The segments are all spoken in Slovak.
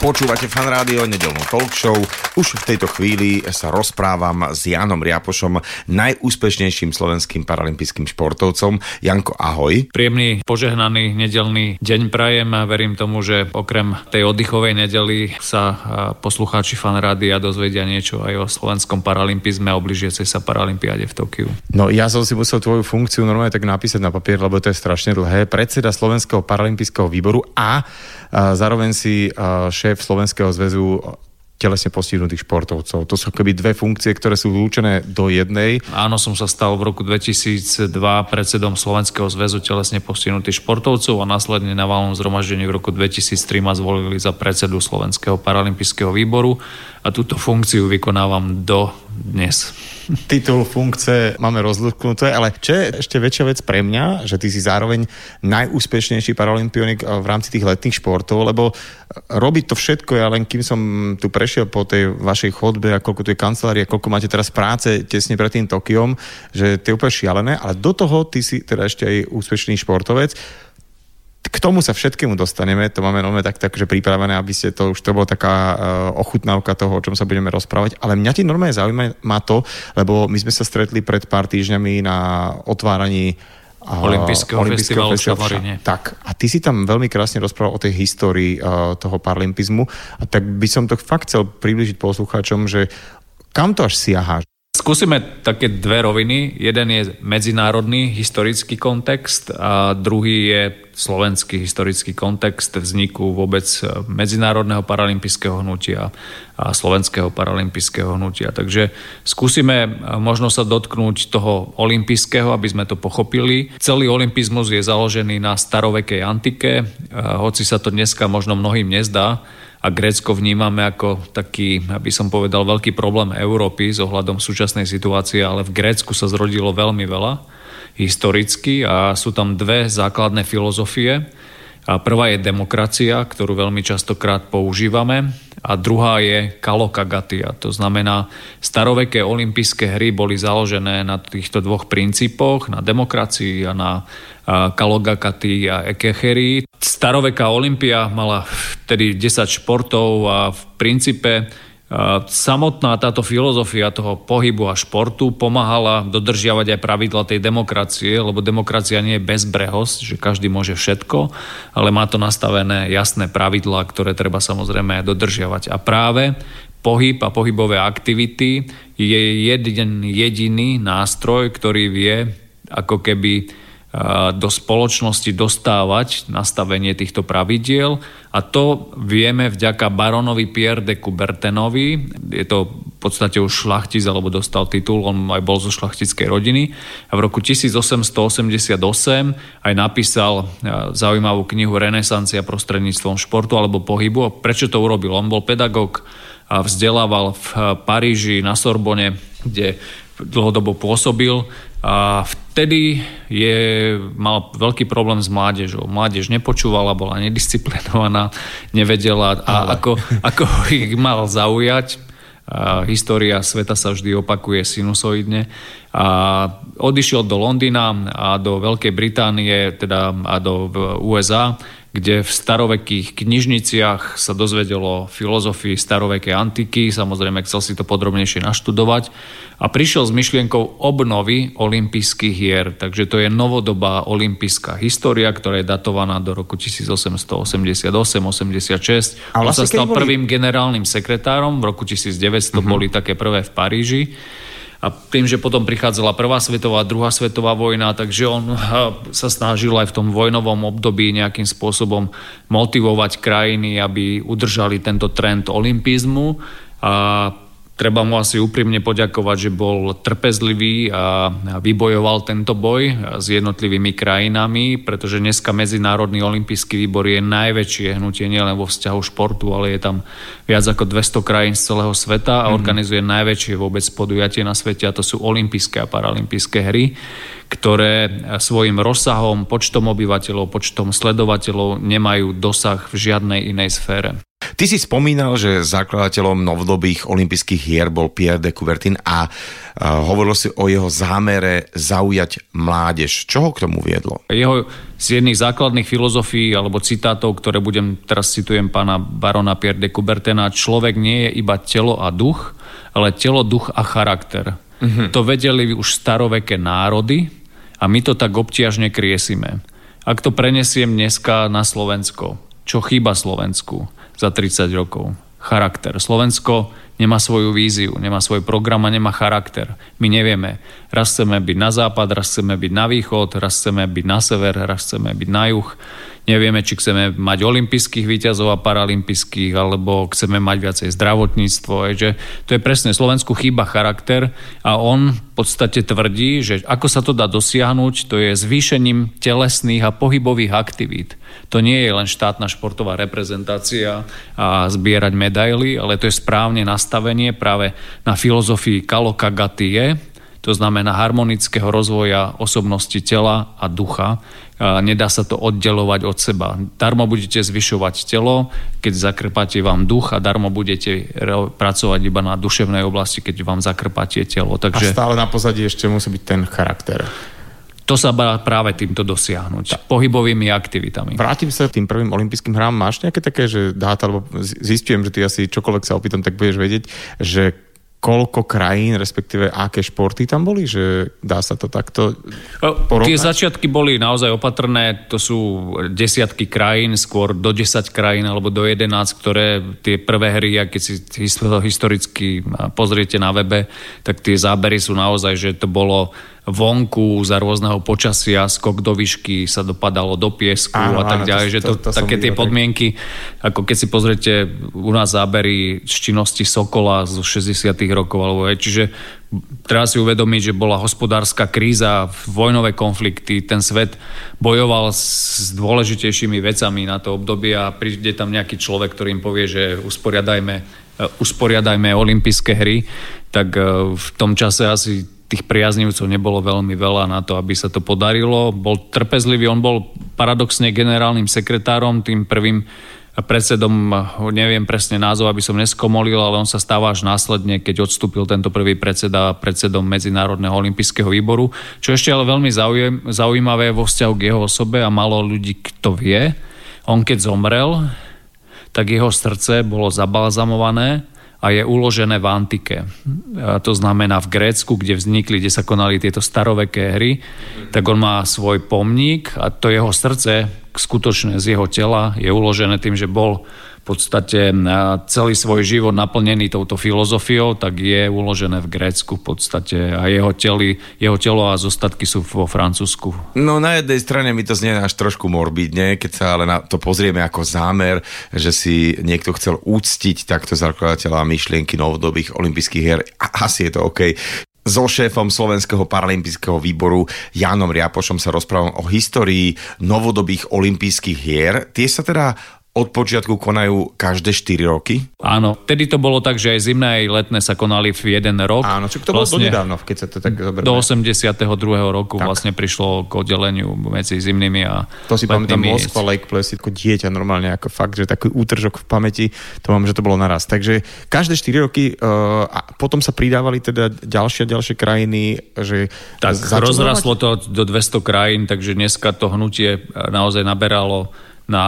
Počúvate fan rádio, nedelnú talk show. Už v tejto chvíli sa rozprávam s Janom Riapošom, najúspešnejším slovenským paralympijským športovcom. Janko, ahoj. Príjemný, požehnaný nedelný deň prajem verím tomu, že okrem tej oddychovej nedely sa poslucháči fan rádia dozvedia niečo aj o slovenskom paralympizme a obližiacej sa paralympiáde v Tokiu. No ja som si musel tvoju funkciu normálne tak napísať na papier, lebo to je strašne dlhé. Predseda Slovenského paralympijského výboru a, a zároveň si a, šéf Slovenského zväzu telesne postihnutých športovcov. To sú keby dve funkcie, ktoré sú vlúčené do jednej. Áno, som sa stal v roku 2002 predsedom Slovenského zväzu telesne postihnutých športovcov a následne na valnom zhromaždení v roku 2003 ma zvolili za predsedu Slovenského paralympijského výboru a túto funkciu vykonávam do dnes. Titul, funkcie máme rozlúknuté, ale čo je ešte väčšia vec pre mňa, že ty si zároveň najúspešnejší paralympionik v rámci tých letných športov, lebo robiť to všetko, ja len kým som tu prešiel po tej vašej chodbe a koľko tu je kancelárie, koľko máte teraz práce tesne pred tým Tokiom, že to je úplne šialené, ale do toho ty si teda ešte aj úspešný športovec. K tomu sa všetkému dostaneme, to máme normálne tak, tak že pripravené, aby ste to už to bola taká uh, ochutnávka toho, o čom sa budeme rozprávať. Ale mňa ti normálne zaujíma má to, lebo my sme sa stretli pred pár týždňami na otváraní uh, Olympijského festivalu v. Tak, a ty si tam veľmi krásne rozprával o tej histórii uh, toho paralympizmu. A tak by som to fakt chcel približiť poslucháčom, že kam to až siaha? Skúsime také dve roviny. Jeden je medzinárodný historický kontext a druhý je slovenský historický kontext vzniku vôbec medzinárodného paralympijského hnutia a slovenského paralympijského hnutia. Takže skúsime možno sa dotknúť toho olympijského, aby sme to pochopili. Celý olympizmus je založený na starovekej antike, hoci sa to dneska možno mnohým nezdá, a Grécko vnímame ako taký, aby som povedal, veľký problém Európy s ohľadom súčasnej situácie, ale v Grécku sa zrodilo veľmi veľa historicky a sú tam dve základné filozofie. A prvá je demokracia, ktorú veľmi častokrát používame a druhá je kalokagatia. To znamená, staroveké olympijské hry boli založené na týchto dvoch princípoch, na demokracii a na kalogakati a ekecherii. Staroveká olympia mala vtedy 10 športov a v princípe Samotná táto filozofia toho pohybu a športu pomáhala dodržiavať aj pravidla tej demokracie, lebo demokracia nie je bezbrehosť, že každý môže všetko, ale má to nastavené jasné pravidlá, ktoré treba samozrejme dodržiavať. A práve pohyb a pohybové aktivity je jeden jediný nástroj, ktorý vie ako keby do spoločnosti dostávať nastavenie týchto pravidiel a to vieme vďaka baronovi Pierre de Coubertenovi. Je to v podstate už šlachtic, alebo dostal titul, on aj bol zo šlachtickej rodiny. A v roku 1888 aj napísal zaujímavú knihu Renesancia prostredníctvom športu alebo pohybu. A prečo to urobil? On bol pedagóg a vzdelával v Paríži na Sorbone, kde dlhodobo pôsobil a vtedy je, mal veľký problém s mládežou. Mládež nepočúvala, bola nedisciplinovaná, nevedela a ako, ako ich mal zaujať. A história sveta sa vždy opakuje sinusoidne. A odišiel do Londýna a do Veľkej Británie teda a do USA kde v starovekých knižniciach sa dozvedelo filozofii starovekej antiky, samozrejme chcel si to podrobnejšie naštudovať. A prišiel s myšlienkou obnovy olympijských hier, takže to je novodobá olympijská história, ktorá je datovaná do roku 1888-86. A On sa vlastne stal boli... prvým generálnym sekretárom, v roku 1900 uh-huh. boli také prvé v Paríži a tým, že potom prichádzala prvá svetová, druhá svetová vojna, takže on sa snažil aj v tom vojnovom období nejakým spôsobom motivovať krajiny, aby udržali tento trend olympizmu. A Treba mu asi úprimne poďakovať, že bol trpezlivý a vybojoval tento boj s jednotlivými krajinami, pretože dneska Medzinárodný olimpijský výbor je najväčšie hnutie nielen vo vzťahu športu, ale je tam viac ako 200 krajín z celého sveta a mm. organizuje najväčšie vôbec podujatie na svete a to sú olympijské a paralympijské hry ktoré svojim rozsahom, počtom obyvateľov, počtom sledovateľov nemajú dosah v žiadnej inej sfére. Ty si spomínal, že zakladateľom novodobých olympijských hier bol Pierre de Coubertin a uh, hovoril si o jeho zámere zaujať mládež. Čo ho k tomu viedlo? Jeho z jedných základných filozofií alebo citátov, ktoré budem, teraz citujem pána barona Pierre de Coubertina, človek nie je iba telo a duch, ale telo, duch a charakter. Uh-huh. To vedeli už staroveké národy a my to tak obtiažne kriesime. Ak to prenesiem dneska na Slovensko, čo chýba Slovensku za 30 rokov? Charakter. Slovensko nemá svoju víziu, nemá svoj program a nemá charakter. My nevieme. Raz chceme byť na západ, raz chceme byť na východ, raz chceme byť na sever, raz chceme byť na juh. Nevieme, či chceme mať olympijských výťazov a paralympijských, alebo chceme mať viacej zdravotníctvo. Že to je presne, Slovensku chýba charakter a on v podstate tvrdí, že ako sa to dá dosiahnuť, to je zvýšením telesných a pohybových aktivít. To nie je len štátna športová reprezentácia a zbierať medaily, ale to je správne nastavenie práve na filozofii Kaloka Gatie, to znamená harmonického rozvoja osobnosti tela a ducha. Nedá sa to oddelovať od seba. Darmo budete zvyšovať telo, keď zakrpáte vám duch a darmo budete pracovať iba na duševnej oblasti, keď vám zakrpáte telo. Takže... A stále na pozadí ešte musí byť ten charakter. To sa dá práve týmto dosiahnuť. Tak. Pohybovými aktivitami. Vrátim sa tým prvým olympijským hrám. Máš nejaké také, že dáta, alebo zistujem, že ty asi čokoľvek sa opýtam, tak budeš vedieť, že koľko krajín, respektíve aké športy tam boli? Že dá sa to takto porovnať? Tie začiatky boli naozaj opatrné. To sú desiatky krajín, skôr do 10 krajín alebo do 11, ktoré tie prvé hry, a keď si historicky pozriete na webe, tak tie zábery sú naozaj, že to bolo vonku za rôzneho počasia, skok do výšky, sa dopadalo do piesku áno, a tak ďalej. Áno, to, že to, to, to také tie podmienky, ako keď si pozriete u nás zábery z činnosti Sokola zo 60 rokov, alebo aj, čiže treba si uvedomiť, že bola hospodárska kríza, vojnové konflikty, ten svet bojoval s dôležitejšími vecami na to obdobie a príde tam nejaký človek, ktorý im povie, že usporiadajme, usporiadajme olympijské hry, tak eh, v tom čase asi tých priaznivcov nebolo veľmi veľa na to, aby sa to podarilo. Bol trpezlivý, on bol paradoxne generálnym sekretárom, tým prvým predsedom, neviem presne názov, aby som neskomolil, ale on sa stáva až následne, keď odstúpil tento prvý predseda predsedom Medzinárodného olympijského výboru. Čo ešte ale veľmi zaujímavé vo vzťahu k jeho osobe a malo ľudí, kto vie, on keď zomrel, tak jeho srdce bolo zabalzamované a je uložené v antike. A to znamená v Grécku, kde vznikli, kde sa konali tieto staroveké hry, tak on má svoj pomník a to jeho srdce, skutočne z jeho tela, je uložené tým, že bol v podstate celý svoj život naplnený touto filozofiou, tak je uložené v Grécku v podstate a jeho, teli, jeho telo a zostatky sú vo Francúzsku. No na jednej strane mi to znie až trošku morbidne, keď sa ale na to pozrieme ako zámer, že si niekto chcel úctiť takto zakladateľa myšlienky novodobých olympijských hier. Asi je to OK so šéfom Slovenského paralympijského výboru Jánom Riapošom sa rozprávam o histórii novodobých olympijských hier. Tie sa teda od počiatku konajú každé 4 roky? Áno, tedy to bolo tak, že aj zimné aj letné sa konali v jeden rok. Áno, čo to bolo vlastne, nedávno, keď sa to tak zoberme. Do 82. roku tak. vlastne prišlo k oddeleniu medzi zimnými a To si pamätám Moskva Lake Place, ako dieťa normálne, ako fakt, že taký útržok v pamäti, to mám, že to bolo naraz. Takže každé 4 roky uh, a potom sa pridávali teda ďalšie ďalšie krajiny, že... Tak rozraslo to do 200 krajín, takže dneska to hnutie naozaj naberalo na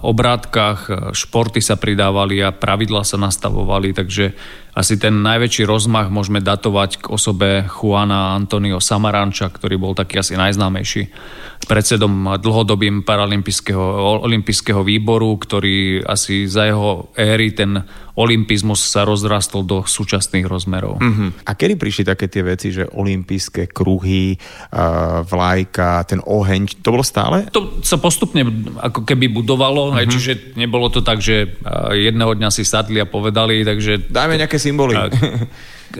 obrátkach, športy sa pridávali a pravidla sa nastavovali, takže asi ten najväčší rozmach môžeme datovať k osobe Juana Antonio Samaranča, ktorý bol taký asi najznámejší predsedom dlhodobým paralympijského olympijského výboru, ktorý asi za jeho éry ten olympizmus sa rozrastol do súčasných rozmerov. Mm-hmm. A kedy prišli také tie veci, že olympijské kruhy, uh, vlajka, ten oheň, to bolo stále? To sa postupne ako keby budovalo, mm-hmm. aj, čiže nebolo to tak, že jedného dňa si sadli a povedali, takže... Dajme nejaké symboly. Tak,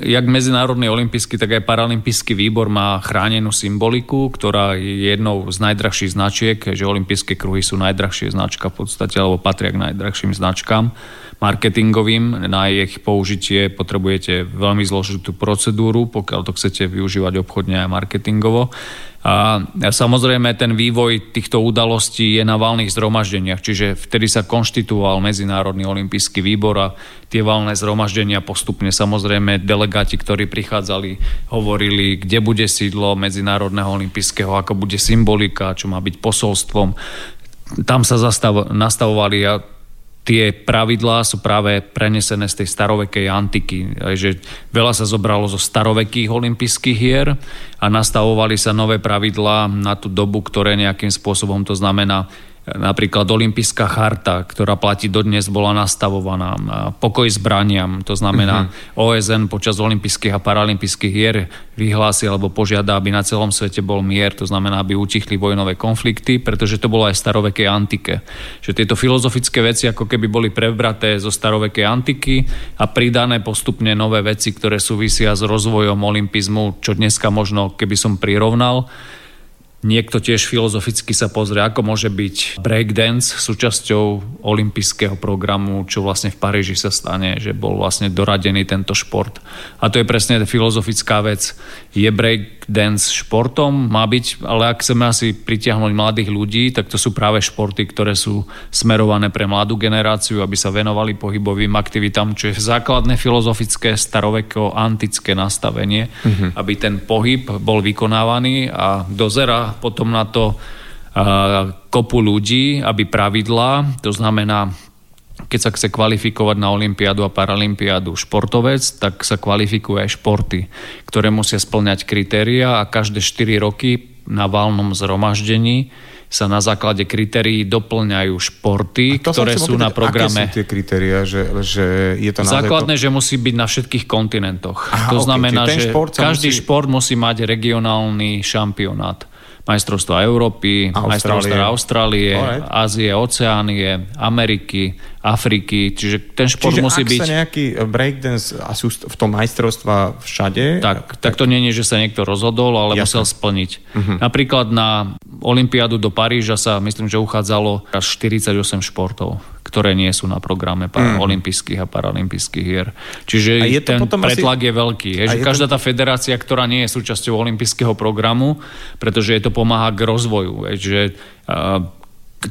jak Medzinárodný olimpijský, tak aj Paralympijský výbor má chránenú symboliku, ktorá je jednou z najdrahších značiek, že olympijské kruhy sú najdrahšie značka v podstate, alebo patria k najdrahším značkám marketingovým. Na ich použitie potrebujete veľmi zložitú procedúru, pokiaľ to chcete využívať obchodne aj marketingovo. A samozrejme ten vývoj týchto udalostí je na valných zhromaždeniach, čiže vtedy sa konštituoval Medzinárodný olimpijský výbor a tie valné zhromaždenia postupne samozrejme delegáti, ktorí prichádzali, hovorili, kde bude sídlo Medzinárodného olimpijského, ako bude symbolika, čo má byť posolstvom. Tam sa zastav, nastavovali a tie pravidlá sú práve prenesené z tej starovekej antiky. Že veľa sa zobralo zo starovekých olympijských hier a nastavovali sa nové pravidlá na tú dobu, ktoré nejakým spôsobom to znamená Napríklad Olympijská charta, ktorá platí dodnes, bola nastavovaná. Pokoj zbraniam, to znamená uh-huh. Mhm. OSN počas olympijských a paralympijských hier vyhlási alebo požiada, aby na celom svete bol mier, to znamená, aby utichli vojnové konflikty, pretože to bolo aj v starovekej antike. Že tieto filozofické veci ako keby boli prebraté zo starovekej antiky a pridané postupne nové veci, ktoré súvisia s rozvojom olympizmu, čo dneska možno, keby som prirovnal, Niekto tiež filozoficky sa pozrie, ako môže byť breakdance súčasťou olympijského programu, čo vlastne v Paríži sa stane, že bol vlastne doradený tento šport. A to je presne filozofická vec. Je breakdance športom? Má byť, ale ak chceme asi pritiahnuť mladých ľudí, tak to sú práve športy, ktoré sú smerované pre mladú generáciu, aby sa venovali pohybovým aktivitám, čo je základné filozofické staroveko antické nastavenie, mm-hmm. aby ten pohyb bol vykonávaný a dozera potom na to kopu ľudí, aby pravidlá, to znamená, keď sa chce kvalifikovať na Olympiádu a Paralympiádu športovec, tak sa kvalifikuje aj športy, ktoré musia splňať kritéria a každé 4 roky na valnom zhromaždení sa na základe kritérií doplňajú športy, ktoré sú na programe. Aké sú tie kritéria, že, že je to Základné, to... že musí byť na všetkých kontinentoch. Aha, to okay, znamená, že šport každý musí... šport musí mať regionálny šampionát majstrovstva Európy, majstrovstva Austrálie, Alright. Ázie, Oceánie, Ameriky, Afriky, čiže ten šport čiže musí ak byť... sa nejaký breakdance a sú v tom majstrovstva všade... Tak, tak, tak to nie je, že sa niekto rozhodol, ale Jasne. musel splniť. Uh-huh. Napríklad na Olympiádu do Paríža sa myslím, že uchádzalo až 48 športov ktoré nie sú na programe mm. olympijských a paralympijských hier. Čiže je ten pretlak asi... je veľký. Je, že je každá to... tá federácia, ktorá nie je súčasťou olympijského programu, pretože je to pomáha k rozvoju. Je, že uh,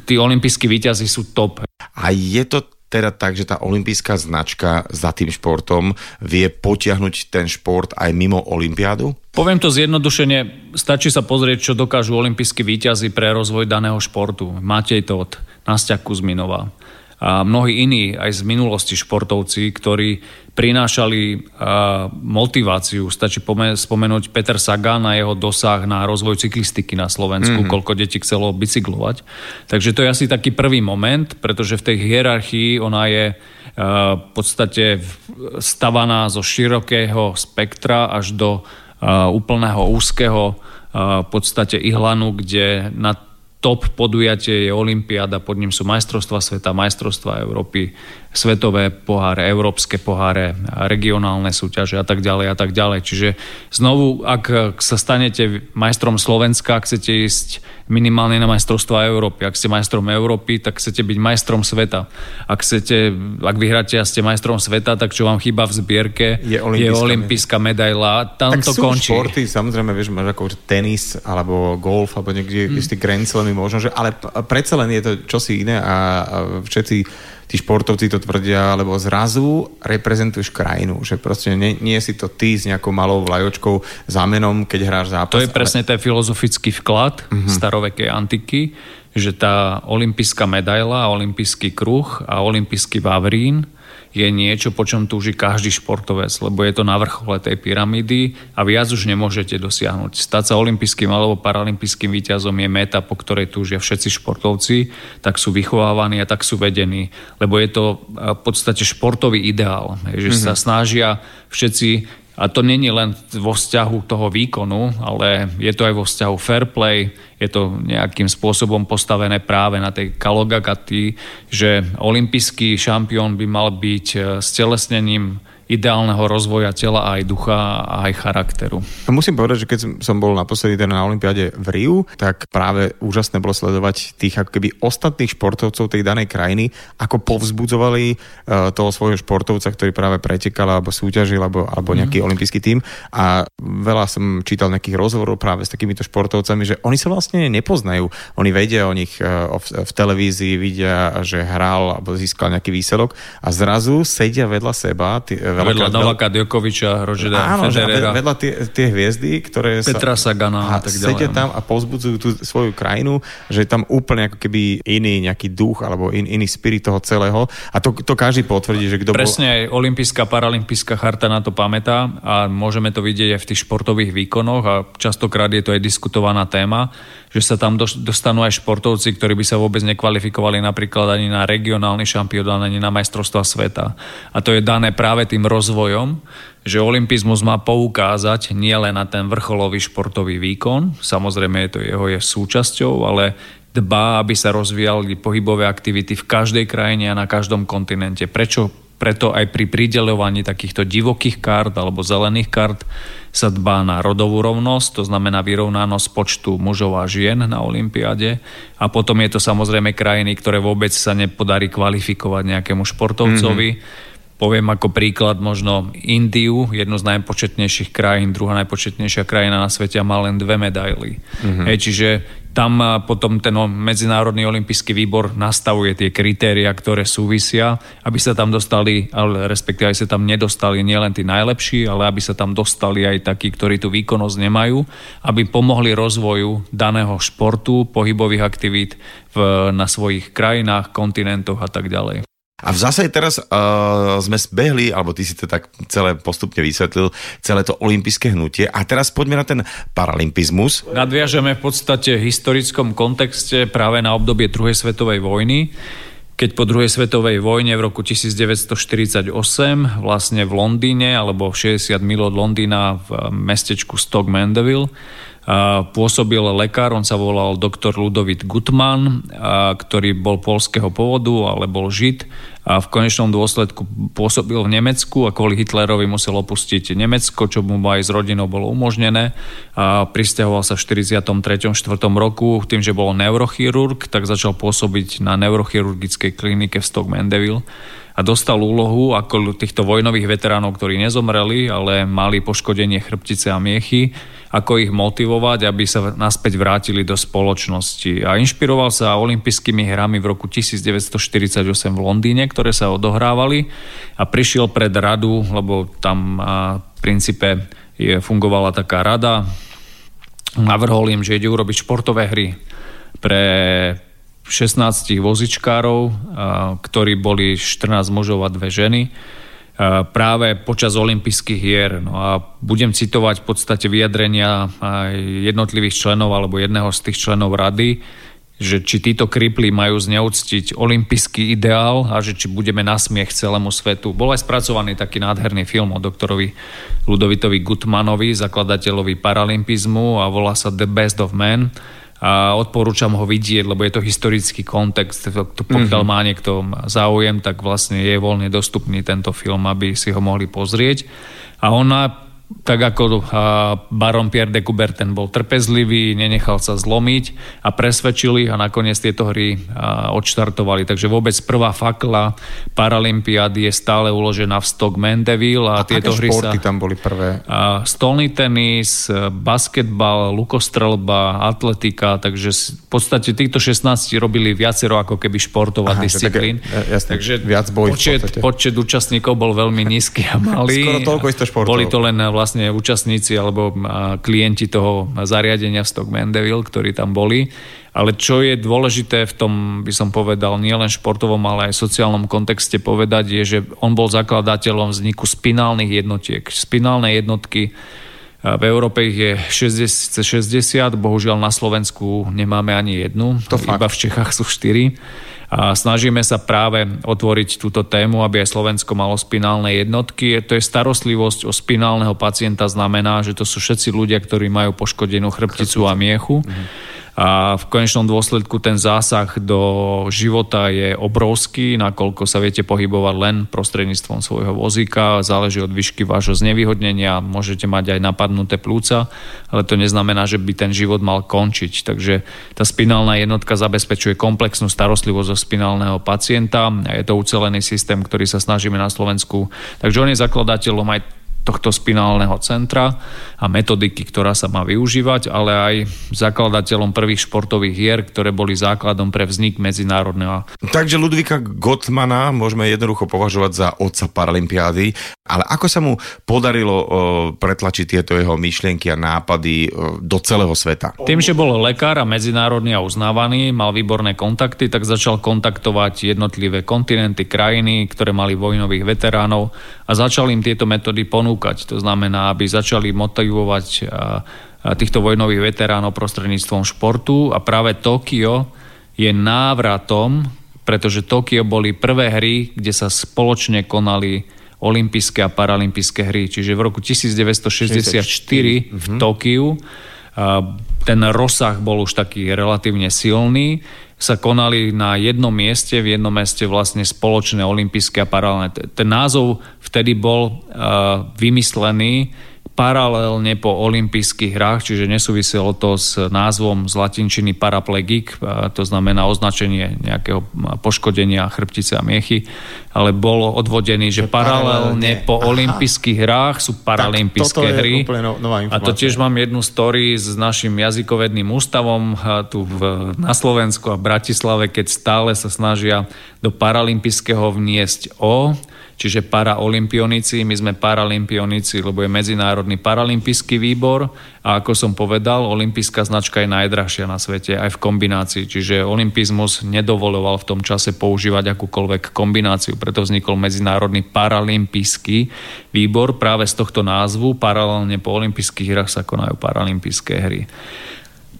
tí olympijskí výťazí sú top. A je to teda tak, že tá olympijská značka za tým športom vie potiahnuť ten šport aj mimo olympiádu? Poviem to zjednodušene, stačí sa pozrieť, čo dokážu olympijskí výťazí pre rozvoj daného športu. Matej Todt, Nastia Kuzminová, a mnohí iní aj z minulosti športovci, ktorí prinášali motiváciu. Stačí spomenúť Peter Sagan a jeho dosah na rozvoj cyklistiky na Slovensku, mm-hmm. koľko detí chcelo bicyklovať. Takže to je asi taký prvý moment, pretože v tej hierarchii ona je v podstate stavaná zo širokého spektra až do úplného úzkeho v podstate ihlanu, kde na top podujatie je Olympiáda, pod ním sú majstrovstva sveta, majstrovstva Európy, svetové poháre, európske poháre, regionálne súťaže a tak ďalej a tak ďalej. Čiže znovu, ak sa stanete majstrom Slovenska, chcete ísť minimálne na majstrovstva Európy. Ak ste majstrom Európy, tak chcete byť majstrom sveta. Ak, chcete, ak vyhráte a ste majstrom sveta, tak čo vám chýba v zbierke je olimpijská medaila. Tam tak to sú končí. športy, samozrejme, vieš, máš ako tenis alebo golf alebo niekde istý Grand možno, že, ale predsa len je to čosi iné a, a všetci tí športovci to tvrdia, lebo zrazu reprezentuješ krajinu, že proste nie, nie si to ty s nejakou malou vlajočkou za menom, keď hráš zápas. To je presne ten filozofický vklad uh-huh. starovekej antiky, že tá olimpijská medaila, olimpijský kruh a olimpijský vavrín je niečo, po čom túži každý športovec, lebo je to na vrchole tej pyramídy a viac už nemôžete dosiahnuť. Stať sa olympijským alebo paralympijským víťazom je meta, po ktorej túžia všetci športovci, tak sú vychovávaní a tak sú vedení, lebo je to v podstate športový ideál, že mm-hmm. sa snažia všetci a to není len vo vzťahu toho výkonu, ale je to aj vo vzťahu fair play, je to nejakým spôsobom postavené práve na tej kalogagaty, že olimpijský šampión by mal byť e, stelesnením ideálneho rozvoja tela aj ducha a aj charakteru. Musím povedať, že keď som bol naposledy teda na Olympiáde v Riu, tak práve úžasné bolo sledovať tých ako keby ostatných športovcov tej danej krajiny, ako povzbudzovali uh, toho svojho športovca, ktorý práve pretekal alebo súťažil alebo, alebo nejaký mm. olimpijský tým. A veľa som čítal nejakých rozhovorov práve s takýmito športovcami, že oni sa vlastne nepoznajú. Oni vedia o nich uh, v, v televízii, vidia, že hral alebo získal nejaký výsledok a zrazu sedia vedľa seba. Tí, vedľa Novaka Djokoviča, Rožeda Áno, Federera. vedľa tie, tie hviezdy, ktoré Petra sa, Sagana a, tak ďalej. Sedia tam a pozbudzujú tú svoju krajinu, že je tam úplne ako keby iný nejaký duch alebo in, iný spirit toho celého. A to, to každý potvrdí, že kto Presne bol... aj olimpijská, paralympijská charta na to pamätá a môžeme to vidieť aj v tých športových výkonoch a častokrát je to aj diskutovaná téma že sa tam dostanú aj športovci, ktorí by sa vôbec nekvalifikovali napríklad ani na regionálny šampiónat, ani na majstrovstva sveta. A to je dané práve tým rozvojom, že olimpizmus má poukázať nielen na ten vrcholový športový výkon, samozrejme je to jeho je súčasťou, ale dbá, aby sa rozvíjali pohybové aktivity v každej krajine a na každom kontinente. Prečo preto aj pri prideľovaní takýchto divokých kart alebo zelených kart sa dbá na rodovú rovnosť, to znamená vyrovnanosť počtu mužov a žien na Olympiáde. A potom je to samozrejme krajiny, ktoré vôbec sa nepodarí kvalifikovať nejakému športovcovi. Mm-hmm. Poviem ako príklad možno Indiu, jednu z najpočetnejších krajín, druhá najpočetnejšia krajina na svete a má len dve medaily. Mm-hmm. Hej, čiže tam potom ten Medzinárodný olimpijský výbor nastavuje tie kritéria, ktoré súvisia, aby sa tam dostali, ale respektíve aj sa tam nedostali nielen tí najlepší, ale aby sa tam dostali aj takí, ktorí tú výkonnosť nemajú, aby pomohli rozvoju daného športu, pohybových aktivít v, na svojich krajinách, kontinentoch a tak ďalej. A v zásade teraz uh, sme zbehli, alebo ty si to tak celé postupne vysvetlil, celé to olympijské hnutie. A teraz poďme na ten paralympizmus. Nadviažeme v podstate v historickom kontexte práve na obdobie druhej svetovej vojny keď po druhej svetovej vojne v roku 1948 vlastne v Londýne alebo 60 mil od Londýna v mestečku Stoke Mandeville pôsobil lekár, on sa volal doktor Ludovit Gutmann, ktorý bol polského pôvodu, ale bol žid a v konečnom dôsledku pôsobil v Nemecku a kvôli Hitlerovi musel opustiť Nemecko, čo mu aj s rodinou bolo umožnené a pristahoval sa v 43. 4. roku tým, že bol neurochirurg, tak začal pôsobiť na neurochirurgickej klinike v Stoke Mandeville a dostal úlohu ako týchto vojnových veteránov, ktorí nezomreli, ale mali poškodenie chrbtice a miechy, ako ich motivovať, aby sa naspäť vrátili do spoločnosti. A inšpiroval sa olympijskými hrami v roku 1948 v Londýne, ktoré sa odohrávali a prišiel pred radu, lebo tam v princípe je, fungovala taká rada. Navrhol im, že ide urobiť športové hry pre 16 vozičkárov, ktorí boli 14 mužov a dve ženy práve počas olympijských hier. No a budem citovať v podstate vyjadrenia jednotlivých členov alebo jedného z tých členov rady, že či títo kripli majú zneúctiť olimpijský ideál a že či budeme na smiech celému svetu. Bol aj spracovaný taký nádherný film o doktorovi Ludovitovi Gutmanovi, zakladateľovi paralympizmu a volá sa The Best of Men a odporúčam ho vidieť, lebo je to historický kontext. Pokiaľ mm-hmm. má niekto záujem, tak vlastne je voľne dostupný tento film, aby si ho mohli pozrieť. A ona tak ako baron Pierre de Coubertin bol trpezlivý, nenechal sa zlomiť a presvedčil ich a nakoniec tieto hry odštartovali. Takže vôbec prvá fakla Paralympiády je stále uložená v Stock Mandeville a, a tieto hry sa... tam boli prvé? Stolný tenis, basketbal, lukostrelba, atletika, takže v podstate týchto 16 robili viacero ako keby športová Aha, disciplín. Také, jasne, takže viac boj počet, počet účastníkov bol veľmi nízky a malý. Skoro toľko isto športov. Boli to len vlastne účastníci alebo klienti toho zariadenia Stock Mandeville, ktorí tam boli. Ale čo je dôležité v tom, by som povedal, nielen športovom, ale aj sociálnom kontexte povedať, je, že on bol zakladateľom vzniku spinálnych jednotiek. Spinálne jednotky v Európe ich je 60, 60, bohužiaľ na Slovensku nemáme ani jednu, to iba fakt. v Čechách sú štyri. A snažíme sa práve otvoriť túto tému, aby aj Slovensko malo spinálne jednotky. To je starostlivosť o spinálneho pacienta, znamená, že to sú všetci ľudia, ktorí majú poškodenú chrbticu a miechu. Mhm. A v konečnom dôsledku ten zásah do života je obrovský, nakoľko sa viete pohybovať len prostredníctvom svojho vozíka, záleží od výšky vášho znevýhodnenia, môžete mať aj napadnuté plúca, ale to neznamená, že by ten život mal končiť. Takže tá spinálna jednotka zabezpečuje komplexnú starostlivosť zo spinálneho pacienta. Je to ucelený systém, ktorý sa snažíme na Slovensku. Takže on je zakladateľom aj tohto spinálneho centra a metodiky, ktorá sa má využívať, ale aj zakladateľom prvých športových hier, ktoré boli základom pre vznik medzinárodného. Takže Ludvika Gottmana môžeme jednoducho považovať za otca Paralympiády, ale ako sa mu podarilo pretlačiť tieto jeho myšlienky a nápady do celého sveta? Tým, že bol lekár a medzinárodný a uznávaný, mal výborné kontakty, tak začal kontaktovať jednotlivé kontinenty, krajiny, ktoré mali vojnových veteránov a začal im tieto metódy ponúkať. To znamená, aby začali motivovať týchto vojnových veteránov prostredníctvom športu a práve Tokio je návratom, pretože Tokio boli prvé hry, kde sa spoločne konali olympijské a paralympijské hry. Čiže v roku 1964 v Tokiu ten rozsah bol už taký relatívne silný sa konali na jednom mieste, v jednom meste vlastne spoločné olympijské a paralelné. Ten názov vtedy bol uh, vymyslený paralelne po olympijských hrách, čiže nesúviselo to s názvom z latinčiny paraplegik, to znamená označenie nejakého poškodenia chrbtice a miechy, ale bolo odvodený, že paralelne, po Aha. olympijských hrách sú paralympijské hry. No, a to tiež mám jednu story s našim jazykovedným ústavom tu v, na Slovensku a v Bratislave, keď stále sa snažia do paralympijského vniesť o čiže paraolimpionici, my sme paralimpionici, lebo je Medzinárodný paralympijský výbor. A ako som povedal, olympijská značka je najdrahšia na svete aj v kombinácii, čiže olympizmus nedovoloval v tom čase používať akúkoľvek kombináciu, preto vznikol Medzinárodný paralympijský výbor práve z tohto názvu, paralelne po olympijských hrách sa konajú paralympijské hry.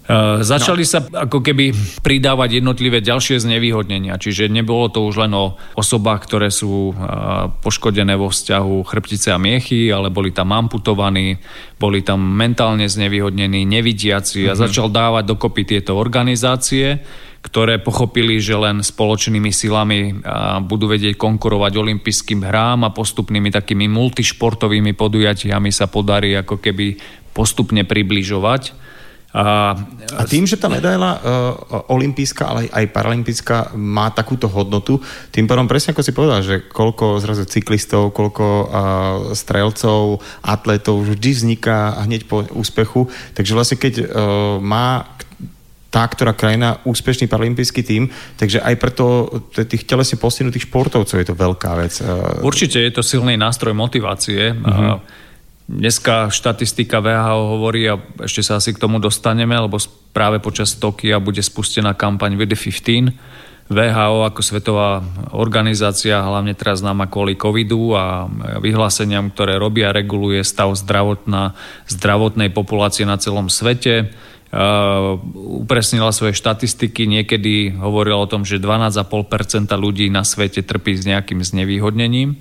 Uh, začali no. sa ako keby pridávať jednotlivé ďalšie znevýhodnenia, čiže nebolo to už len o osobách, ktoré sú uh, poškodené vo vzťahu chrbtice a miechy, ale boli tam amputovaní, boli tam mentálne znevýhodnení, nevidiaci mm-hmm. a mhm. začal dávať dokopy tieto organizácie, ktoré pochopili, že len spoločnými silami budú vedieť konkurovať olympijským hrám a postupnými takými multišportovými podujatiami sa podarí ako keby postupne približovať a, a tým, že tá medaila uh, olimpijská, ale aj paralympická má takúto hodnotu, tým pádom presne ako si povedal, že koľko zrazu cyklistov, koľko uh, strelcov, atletov vždy vzniká hneď po úspechu. Takže vlastne keď uh, má tá, ktorá krajina úspešný paralympijský tým, takže aj preto tých telesne postihnutých športovcov je to veľká vec. Určite je to silný nástroj motivácie. Mm-hmm. Dneska štatistika VHO hovorí, a ešte sa asi k tomu dostaneme, lebo práve počas Tokia bude spustená kampaň VD15. VHO ako svetová organizácia, hlavne teraz známa kvôli covidu a vyhláseniam, ktoré robia, reguluje stav zdravotná, zdravotnej populácie na celom svete. Uh, upresnila svoje štatistiky, niekedy hovorila o tom, že 12,5% ľudí na svete trpí s nejakým znevýhodnením.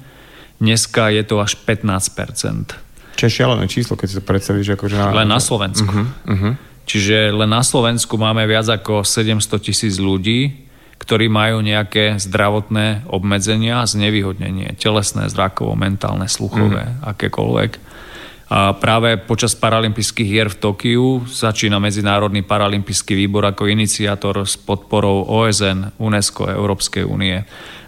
Dneska je to až 15%. Čo je šialené číslo, keď si to predstavíš. Akože na... Len na Slovensku. Uh-huh, uh-huh. Čiže len na Slovensku máme viac ako 700 tisíc ľudí, ktorí majú nejaké zdravotné obmedzenia, znevýhodnenie, telesné, zrakovo, mentálne, sluchové, uh-huh. akékoľvek. A práve počas paralympijských hier v Tokiu začína Medzinárodný paralympijský výbor ako iniciátor s podporou OSN, UNESCO, Európskej únie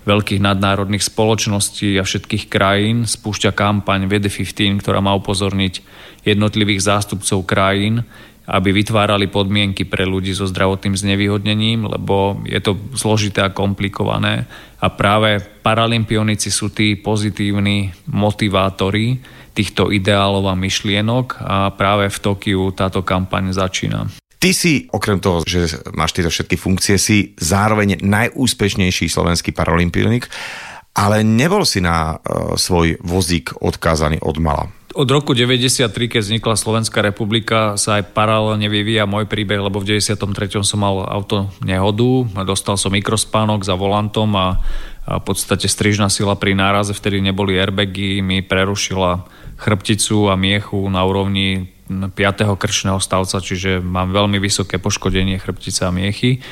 veľkých nadnárodných spoločností a všetkých krajín spúšťa kampaň VD15, ktorá má upozorniť jednotlivých zástupcov krajín, aby vytvárali podmienky pre ľudí so zdravotným znevýhodnením, lebo je to zložité a komplikované. A práve paralympionici sú tí pozitívni motivátori týchto ideálov a myšlienok a práve v Tokiu táto kampaň začína. Ty si, okrem toho, že máš tieto všetky funkcie, si zároveň najúspešnejší slovenský paralympionik, ale nebol si na uh, svoj vozík odkázaný od mala. Od roku 93, keď vznikla Slovenská republika, sa aj paralelne vyvíja môj príbeh, lebo v 93. som mal auto nehodu, dostal som mikrospánok za volantom a, a v podstate strižná sila pri náraze, vtedy neboli airbagy, mi prerušila chrbticu a miechu na úrovni 5. krčného stavca, čiže mám veľmi vysoké poškodenie chrbtice a miechy.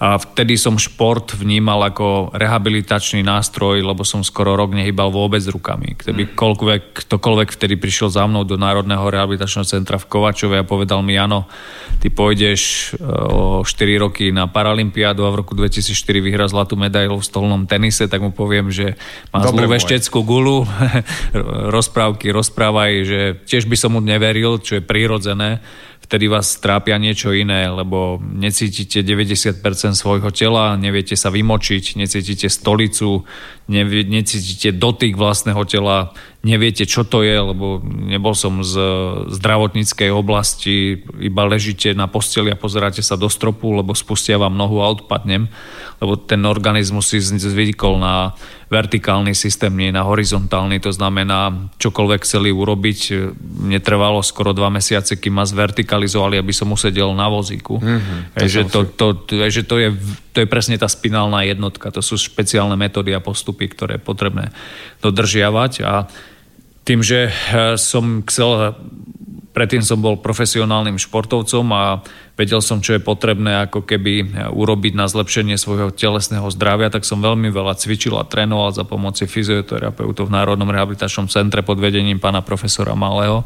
A vtedy som šport vnímal ako rehabilitačný nástroj, lebo som skoro rok nehybal vôbec rukami. Keby mm. koľkoľvek, ktokoľvek vtedy prišiel za mnou do Národného rehabilitačného centra v Kovačove a povedal mi, áno, ty pôjdeš e, o 4 roky na Paralympiádu a v roku 2004 vyhrá zlatú medailu v stolnom tenise, tak mu poviem, že má zlú vešteckú gulu, rozprávky rozprávaj, že tiež by som mu neveril, čo je prirodzené, vtedy vás trápia niečo iné, lebo necítite 90% svojho tela, neviete sa vymočiť, necítite stolicu, necítite dotyk vlastného tela, neviete, čo to je, lebo nebol som z zdravotníckej oblasti, iba ležíte na posteli a pozeráte sa do stropu, lebo spustia vám nohu a odpadnem, lebo ten organizmus si zvykol na vertikálny systém, nie na horizontálny. To znamená, čokoľvek chceli urobiť, netrvalo skoro dva mesiace, kým ma zvertikalizovali, aby som usedel na vozíku. Mm-hmm, to, že to, to, to, že to, je, to je presne tá spinálna jednotka. To sú špeciálne metódy a postupy, ktoré je potrebné dodržiavať. A tým, že eh, som chcel predtým som bol profesionálnym športovcom a vedel som, čo je potrebné ako keby urobiť na zlepšenie svojho telesného zdravia, tak som veľmi veľa cvičil a trénoval za pomoci fyzioterapeutov v Národnom rehabilitačnom centre pod vedením pána profesora Malého.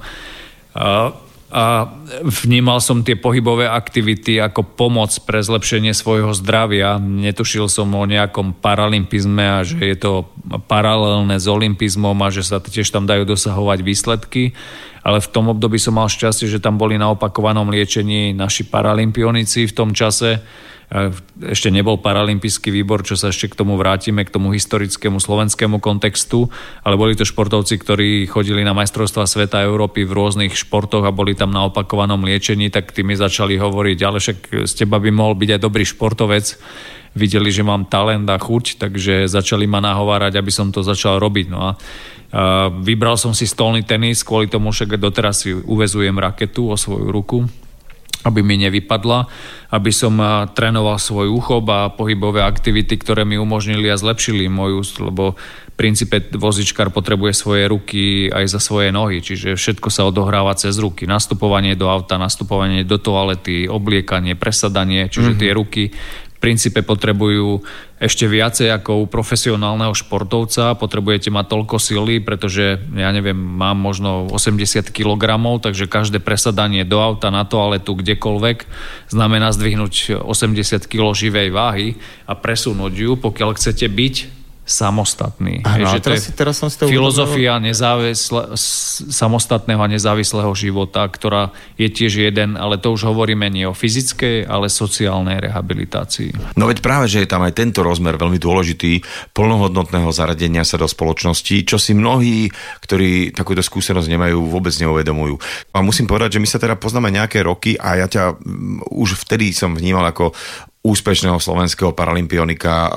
A vnímal som tie pohybové aktivity ako pomoc pre zlepšenie svojho zdravia. Netušil som o nejakom paralympizme a že je to paralelné s olympizmom a že sa tiež tam dajú dosahovať výsledky ale v tom období som mal šťastie, že tam boli na opakovanom liečení naši paralympionici v tom čase. Ešte nebol paralympijský výbor, čo sa ešte k tomu vrátime, k tomu historickému slovenskému kontextu, ale boli to športovci, ktorí chodili na majstrovstva sveta Európy v rôznych športoch a boli tam na opakovanom liečení, tak tí mi začali hovoriť, ale však z teba by mohol byť aj dobrý športovec. Videli, že mám talent a chuť, takže začali ma nahovárať, aby som to začal robiť. No a Vybral som si stolný tenis, kvôli tomu však doteraz si uvezujem raketu o svoju ruku, aby mi nevypadla, aby som trénoval svoj úchop a pohybové aktivity, ktoré mi umožnili a zlepšili moju, lebo v princípe vozičkár potrebuje svoje ruky aj za svoje nohy, čiže všetko sa odohráva cez ruky. Nastupovanie do auta, nastupovanie do toalety, obliekanie, presadanie, čiže mm-hmm. tie ruky princípe potrebujú ešte viacej ako u profesionálneho športovca. Potrebujete mať toľko sily, pretože ja neviem, mám možno 80 kg, takže každé presadanie do auta, na toaletu, kdekoľvek znamená zdvihnúť 80 kg živej váhy a presunúť ju, pokiaľ chcete byť samostatný. Ano, že teraz, to je teraz som si to filozofia nezávisle, samostatného a nezávislého života, ktorá je tiež jeden, ale to už hovoríme nie o fyzickej, ale sociálnej rehabilitácii. No veď práve, že je tam aj tento rozmer veľmi dôležitý plnohodnotného zaradenia sa do spoločnosti, čo si mnohí, ktorí takúto skúsenosť nemajú, vôbec neuvedomujú. A musím povedať, že my sa teda poznáme nejaké roky a ja ťa už vtedy som vnímal ako úspešného slovenského paralympionika, eh,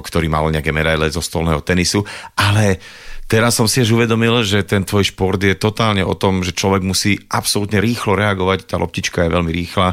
ktorý mal nejaké medaile zo stolného tenisu, ale Teraz som si už uvedomil, že ten tvoj šport je totálne o tom, že človek musí absolútne rýchlo reagovať, tá loptička je veľmi rýchla.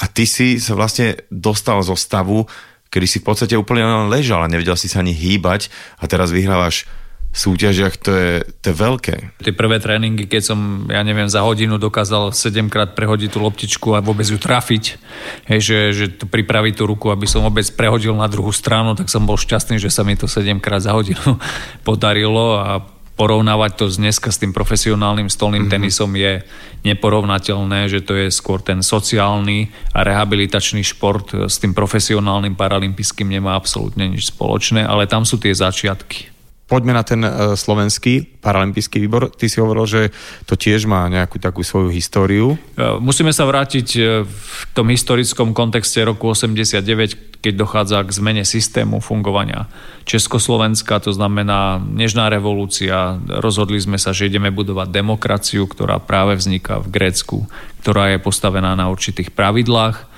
A ty si sa vlastne dostal zo stavu, kedy si v podstate úplne len ležal a nevedel si sa ani hýbať. A teraz vyhrávaš súťažiach, to je, to je veľké. Tie prvé tréningy, keď som, ja neviem, za hodinu dokázal 7 krát prehodiť tú loptičku a vôbec ju trafiť, hej, že, že to pripraviť tú ruku, aby som vôbec prehodil na druhú stranu, tak som bol šťastný, že sa mi to 7 krát za hodinu podarilo a porovnávať to dneska s tým profesionálnym stolným mm-hmm. tenisom je neporovnateľné, že to je skôr ten sociálny a rehabilitačný šport s tým profesionálnym paralympijským nemá absolútne nič spoločné, ale tam sú tie začiatky poďme na ten uh, slovenský paralympijský výbor. Ty si hovoril, že to tiež má nejakú takú svoju históriu. E, musíme sa vrátiť e, v tom historickom kontexte roku 89, keď dochádza k zmene systému fungovania Československa, to znamená nežná revolúcia. Rozhodli sme sa, že ideme budovať demokraciu, ktorá práve vzniká v Grécku, ktorá je postavená na určitých pravidlách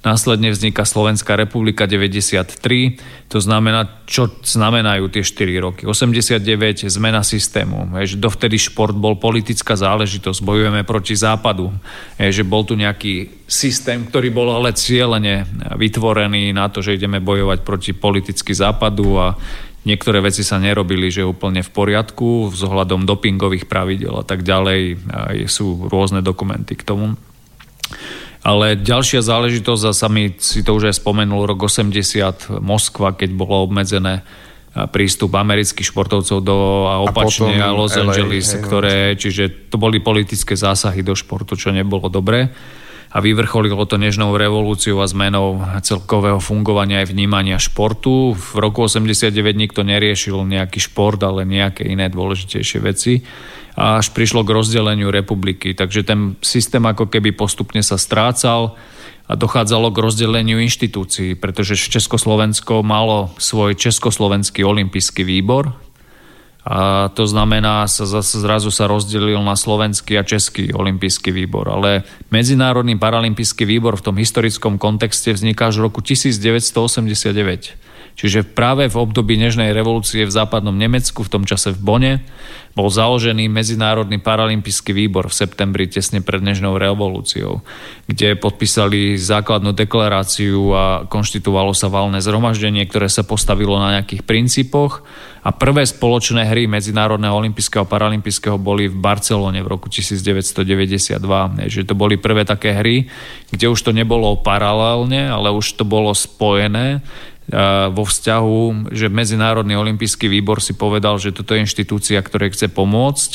Následne vzniká Slovenská republika 93, to znamená, čo znamenajú tie 4 roky. 89, zmena systému, že dovtedy šport bol politická záležitosť, bojujeme proti západu, že bol tu nejaký systém, ktorý bol ale cieľene vytvorený na to, že ideme bojovať proti politicky západu a Niektoré veci sa nerobili, že úplne v poriadku, s ohľadom dopingových pravidel a tak ďalej. Sú rôzne dokumenty k tomu. Ale ďalšia záležitosť, a sami si to už aj spomenul, rok 80, Moskva, keď bolo obmedzené prístup amerických športovcov do a opačne a, a Los Angeles, LA, ktoré, čiže to boli politické zásahy do športu, čo nebolo dobré a vyvrcholilo to nežnou revolúciou a zmenou celkového fungovania aj vnímania športu. V roku 89 nikto neriešil nejaký šport, ale nejaké iné dôležitejšie veci a až prišlo k rozdeleniu republiky. Takže ten systém ako keby postupne sa strácal a dochádzalo k rozdeleniu inštitúcií, pretože Československo malo svoj Československý olimpijský výbor, a to znamená, sa zase zrazu sa rozdelil na slovenský a český olimpijský výbor. Ale Medzinárodný paralympijský výbor v tom historickom kontexte vzniká až v roku 1989. Čiže práve v období Nežnej revolúcie v západnom Nemecku, v tom čase v Bone, bol založený Medzinárodný paralympijský výbor v septembri tesne pred Nežnou revolúciou, kde podpísali základnú deklaráciu a konštituovalo sa valné zhromaždenie, ktoré sa postavilo na nejakých princípoch a prvé spoločné hry Medzinárodného olympijského a paralympijského boli v Barcelone v roku 1992. Že to boli prvé také hry, kde už to nebolo paralelne, ale už to bolo spojené vo vzťahu, že Medzinárodný olimpijský výbor si povedal, že toto je inštitúcia, ktoré chce pomôcť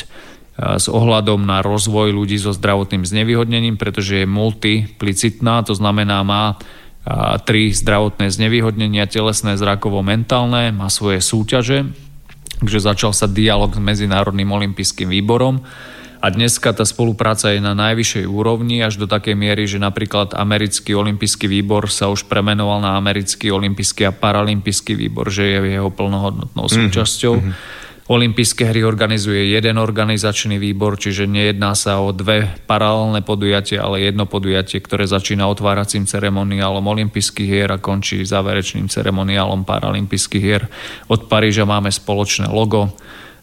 s ohľadom na rozvoj ľudí so zdravotným znevýhodnením, pretože je multiplicitná, to znamená má tri zdravotné znevýhodnenia, telesné, zrakovo, mentálne, má svoje súťaže, takže začal sa dialog s Medzinárodným olimpijským výborom a dneska tá spolupráca je na najvyššej úrovni až do takej miery, že napríklad americký olimpijský výbor sa už premenoval na americký olimpijský a paralympijský výbor, že je jeho plnohodnotnou mhm, súčasťou. Mm-hmm. Olympijské hry organizuje jeden organizačný výbor, čiže nejedná sa o dve paralelné podujatie, ale jedno podujatie, ktoré začína otváracím ceremoniálom olympijských hier a končí záverečným ceremoniálom paralympijských hier. Od Paríža máme spoločné logo,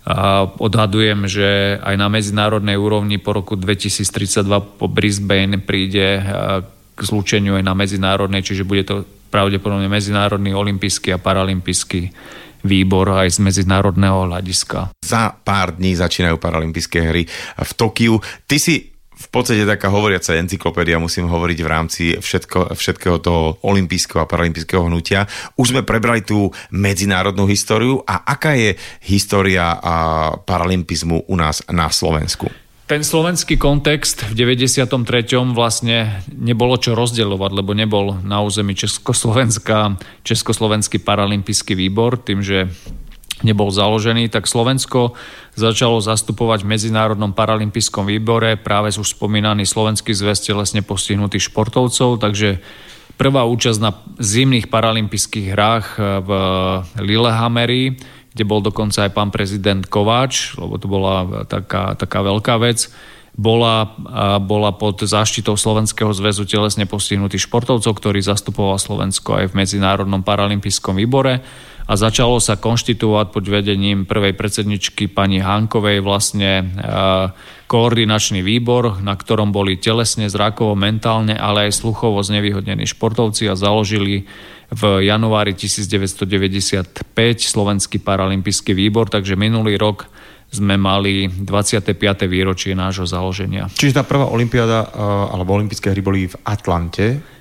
a odhadujem, že aj na medzinárodnej úrovni po roku 2032 po Brisbane príde k zlúčeniu aj na medzinárodnej, čiže bude to pravdepodobne Medzinárodný olimpijský a paralympijský výbor aj z medzinárodného hľadiska. Za pár dní začínajú paralympijské hry v Tokiu. Ty si v podstate taká hovoriaca encyklopédia, musím hovoriť v rámci všetko, všetkého toho olympijského a paralympijského hnutia. Už sme prebrali tú medzinárodnú históriu a aká je história a paralympizmu u nás na Slovensku? Ten slovenský kontext v 93. vlastne nebolo čo rozdeľovať, lebo nebol na území Československa Československý paralympijský výbor, tým, že nebol založený, tak Slovensko začalo zastupovať v Medzinárodnom paralympijskom výbore práve už spomínaný Slovenský zväz telesne postihnutých športovcov, takže prvá účasť na zimných paralympijských hrách v Lillehammeri, kde bol dokonca aj pán prezident Kováč, lebo to bola taká, taká veľká vec, bola, bola pod záštitou Slovenského zväzu telesne postihnutých športovcov, ktorý zastupoval Slovensko aj v Medzinárodnom paralympijskom výbore a začalo sa konštituovať pod vedením prvej predsedničky pani Hankovej vlastne e, koordinačný výbor, na ktorom boli telesne, zrakovo, mentálne, ale aj sluchovo znevýhodnení športovci a založili v januári 1995 Slovenský paralympijský výbor, takže minulý rok sme mali 25. výročie nášho založenia. Čiže tá prvá olimpiáda e, alebo olympijské hry boli v Atlante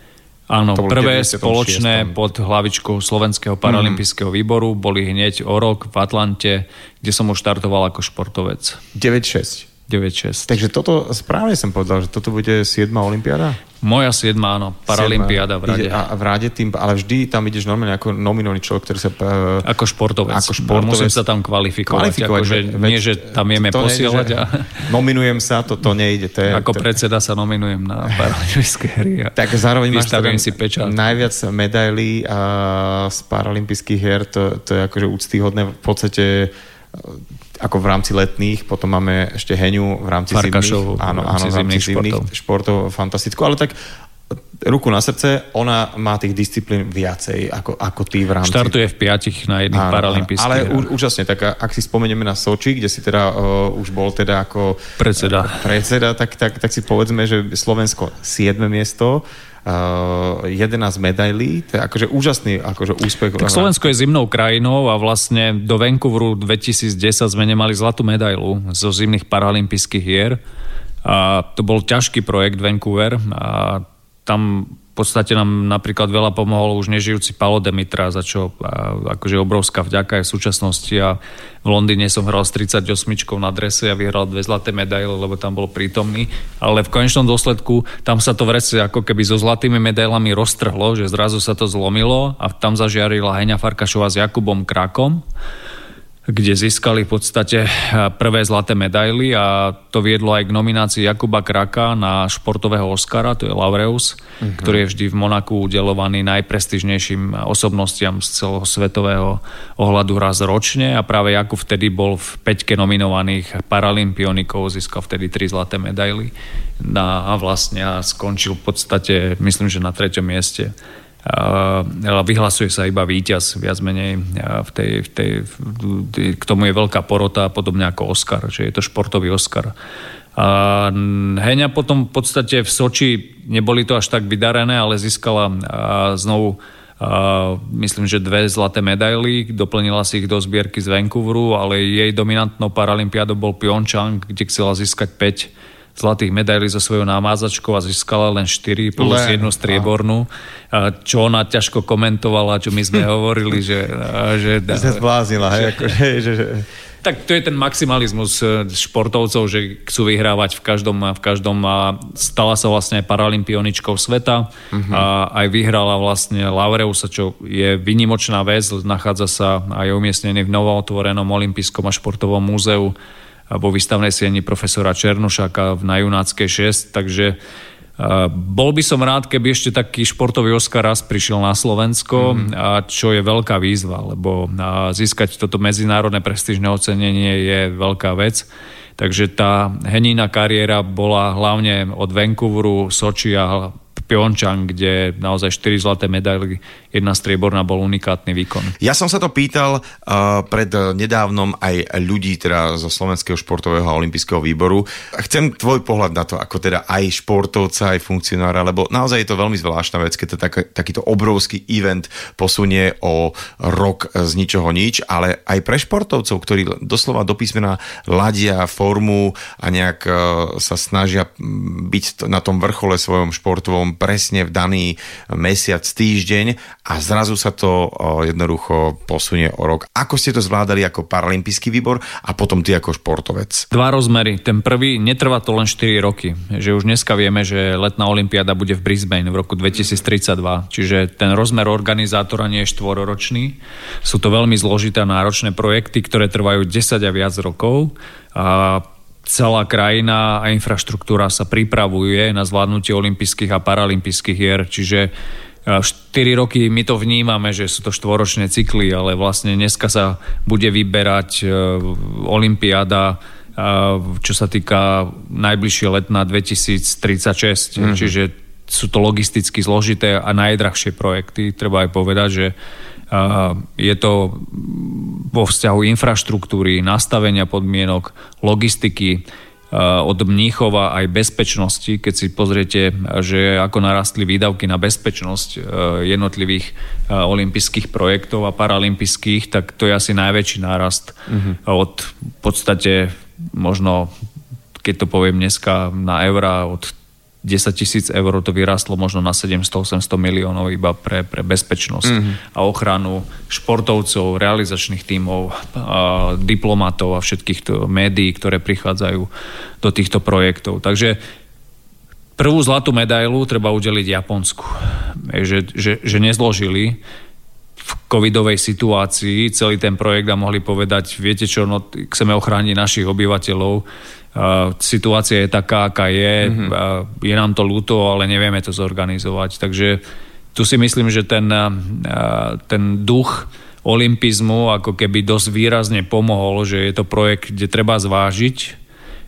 Áno, prvé spoločné pod hlavičkou Slovenského paralympijského mm. výboru boli hneď o rok v Atlante, kde som už štartoval ako športovec. 9-6. 9-6. Takže toto, správne som povedal, že toto bude 7. olimpiáda? Moja 7. áno, Paralympiáda v Rade. A v Rade tým, ale vždy tam ideš normálne ako nominovaný človek, ktorý sa... Uh, ako športovec. Ako športovec. Musím sa tam kvalifikovať. kvalifikovať že, veď, nie, že tam vieme to posielať. Nejde, a... Nominujem sa, to, to nejde. To je, ako to... predseda sa nominujem na paralympijské hry. A tak zároveň máš teda si pečát. najviac medailí uh, z paralympijských hier, to, to je akože úctyhodné. V podstate ako v rámci letných, potom máme ešte Heňu v rámci Farkašov, zimných, áno, áno, v rámci zimných športov. športov fantastickú, ale tak ruku na srdce, ona má tých disciplín viacej ako, ako ty v rámci... Štartuje v piatich na jedných paralympijských. Ale ú, úžasne, tak ak si spomenieme na Soči, kde si teda uh, už bol teda ako... Predseda. Predseda, tak, tak, tak si povedzme, že Slovensko 7. miesto uh, 11 medailí, to je akože úžasný akože úspech. Tak Slovensko je zimnou krajinou a vlastne do Vancouveru 2010 sme nemali zlatú medailu zo zimných paralympijských hier. A to bol ťažký projekt Vancouver a tam podstate nám napríklad veľa pomohol už nežijúci Paolo Demitra, za čo akože obrovská vďaka aj v súčasnosti. A v Londýne som hral s 38 na drese a vyhral dve zlaté medaile, lebo tam bol prítomný, ale v konečnom dôsledku tam sa to vrece ako keby so zlatými medailami roztrhlo, že zrazu sa to zlomilo a tam zažiarila Heňa Farkašová s Jakubom Krakom kde získali v podstate eh, prvé zlaté medaily a to viedlo aj k nominácii Jakuba Kraka na športového Oscara, to je Laureus, uh-huh. ktorý je vždy v Monaku udelovaný najprestižnejším osobnostiam z celého svetového ohľadu raz ročne. A práve Jakub vtedy bol v peťke nominovaných paralympionikov, získal vtedy tri zlaté medaily. A vlastne skončil v podstate, myslím, že na treťom mieste vyhlasuje sa iba víťaz viac menej v tej, v tej, k tomu je veľká porota, podobne ako Oscar, že je to športový Oscar. A Heňa potom v podstate v Soči neboli to až tak vydarené, ale získala znovu a myslím, že dve zlaté medaily, doplnila si ich do zbierky z Vancouveru, ale jej dominantnou paralympiádou bol Pyeongchang, kde chcela získať 5 zlatých medailí so svojou námazačkou a získala len 4 plus len, jednu striebornú, čo ona ťažko komentovala, čo my sme hovorili, že... že sa zbláznila, hej, že, že, že, že... Tak to je ten maximalizmus e, športovcov, že chcú vyhrávať v každom, v každom a stala sa vlastne aj paralympioničkou sveta. Uh-huh. a aj vyhrala vlastne Laureusa, čo je vynimočná vec, nachádza sa aj umiestnený v novootvorenom olympijskom a športovom múzeu vo výstavnej sieni profesora Černošaka na Junáckej 6, takže bol by som rád, keby ešte taký športový Oscar raz prišiel na Slovensko, mm. a čo je veľká výzva, lebo získať toto medzinárodné prestížne ocenenie je veľká vec. Takže tá Henina kariéra bola hlavne od Vancouveru, Soči a Pyeongchang, kde naozaj 4 zlaté medaily, jedna strieborná bol unikátny výkon. Ja som sa to pýtal uh, pred nedávnom aj ľudí teda zo Slovenského športového a olympijského výboru. Chcem tvoj pohľad na to, ako teda aj športovca, aj funkcionára, lebo naozaj je to veľmi zvláštna vec, keď to tak, takýto obrovský event posunie o rok z ničoho nič, ale aj pre športovcov, ktorí doslova do písmena ladia formu a nejak uh, sa snažia byť na tom vrchole svojom športovom presne v daný mesiac, týždeň a zrazu sa to jednoducho posunie o rok. Ako ste to zvládali ako paralympijský výbor a potom ty ako športovec? Dva rozmery. Ten prvý, netrvá to len 4 roky. Že už dneska vieme, že letná olimpiáda bude v Brisbane v roku 2032. Čiže ten rozmer organizátora nie je štvororočný. Sú to veľmi zložité a náročné projekty, ktoré trvajú 10 a viac rokov. A celá krajina a infraštruktúra sa pripravuje na zvládnutie olympijských a paralympijských hier, čiže 4 e, roky my to vnímame, že sú to štvoročné cykly, ale vlastne dneska sa bude vyberať e, Olympiáda, e, čo sa týka najbližšie let na 2036, mm-hmm. čiže sú to logisticky zložité a najdrahšie projekty. Treba aj povedať, že je to vo vzťahu infraštruktúry, nastavenia podmienok, logistiky, od Mníchova aj bezpečnosti, keď si pozriete, že ako narastli výdavky na bezpečnosť jednotlivých olympijských projektov a paralympijských, tak to je asi najväčší nárast mm-hmm. od v podstate možno, keď to poviem dneska na eurá, od 10 tisíc eur to vyrastlo možno na 700-800 miliónov iba pre, pre bezpečnosť mm-hmm. a ochranu športovcov, realizačných tímov, a diplomatov a všetkých to, médií, ktoré prichádzajú do týchto projektov. Takže prvú zlatú medailu treba udeliť Japonsku. Že, že, že nezložili v covidovej situácii celý ten projekt a mohli povedať, viete čo, no, chceme ochrániť našich obyvateľov, situácia je taká, aká je, mm-hmm. je nám to ľúto, ale nevieme to zorganizovať. Takže tu si myslím, že ten, ten duch olympizmu ako keby dosť výrazne pomohol, že je to projekt, kde treba zvážiť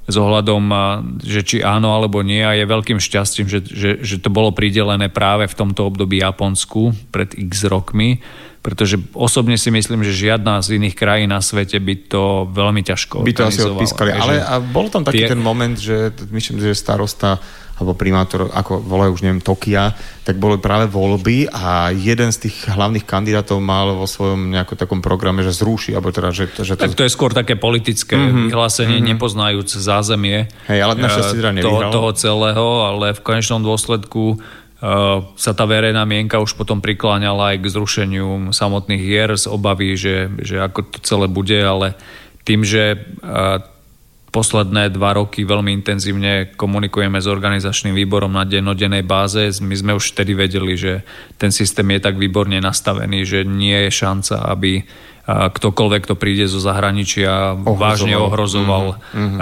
s ohľadom, že či áno alebo nie a je veľkým šťastím, že, že, že to bolo pridelené práve v tomto období Japonsku pred x rokmi, pretože osobne si myslím, že žiadna z iných krajín na svete by to veľmi ťažko By to asi odpískali. Ale a bol tam taký tie- ten moment, že myslím, že starosta alebo primátor, ako volajú už neviem, Tokia, tak boli práve voľby a jeden z tých hlavných kandidátov mal vo svojom nejakom takom programe, že zruší, alebo teda, že, že to... Tak to je skôr také politické mm-hmm. vyhlásenie, mm-hmm. nepoznajúc zázemie Hej, ale našťastie teda nevyhral. toho, celého, ale v konečnom dôsledku sa tá verejná mienka už potom prikláňala aj k zrušeniu samotných hier z obavy, že, že ako to celé bude, ale tým, že uh, posledné dva roky veľmi intenzívne komunikujeme s organizačným výborom na dennodennej báze. My sme už vtedy vedeli, že ten systém je tak výborne nastavený, že nie je šanca, aby ktokoľvek, kto príde zo zahraničia, ohrozoval. vážne ohrozoval mm-hmm.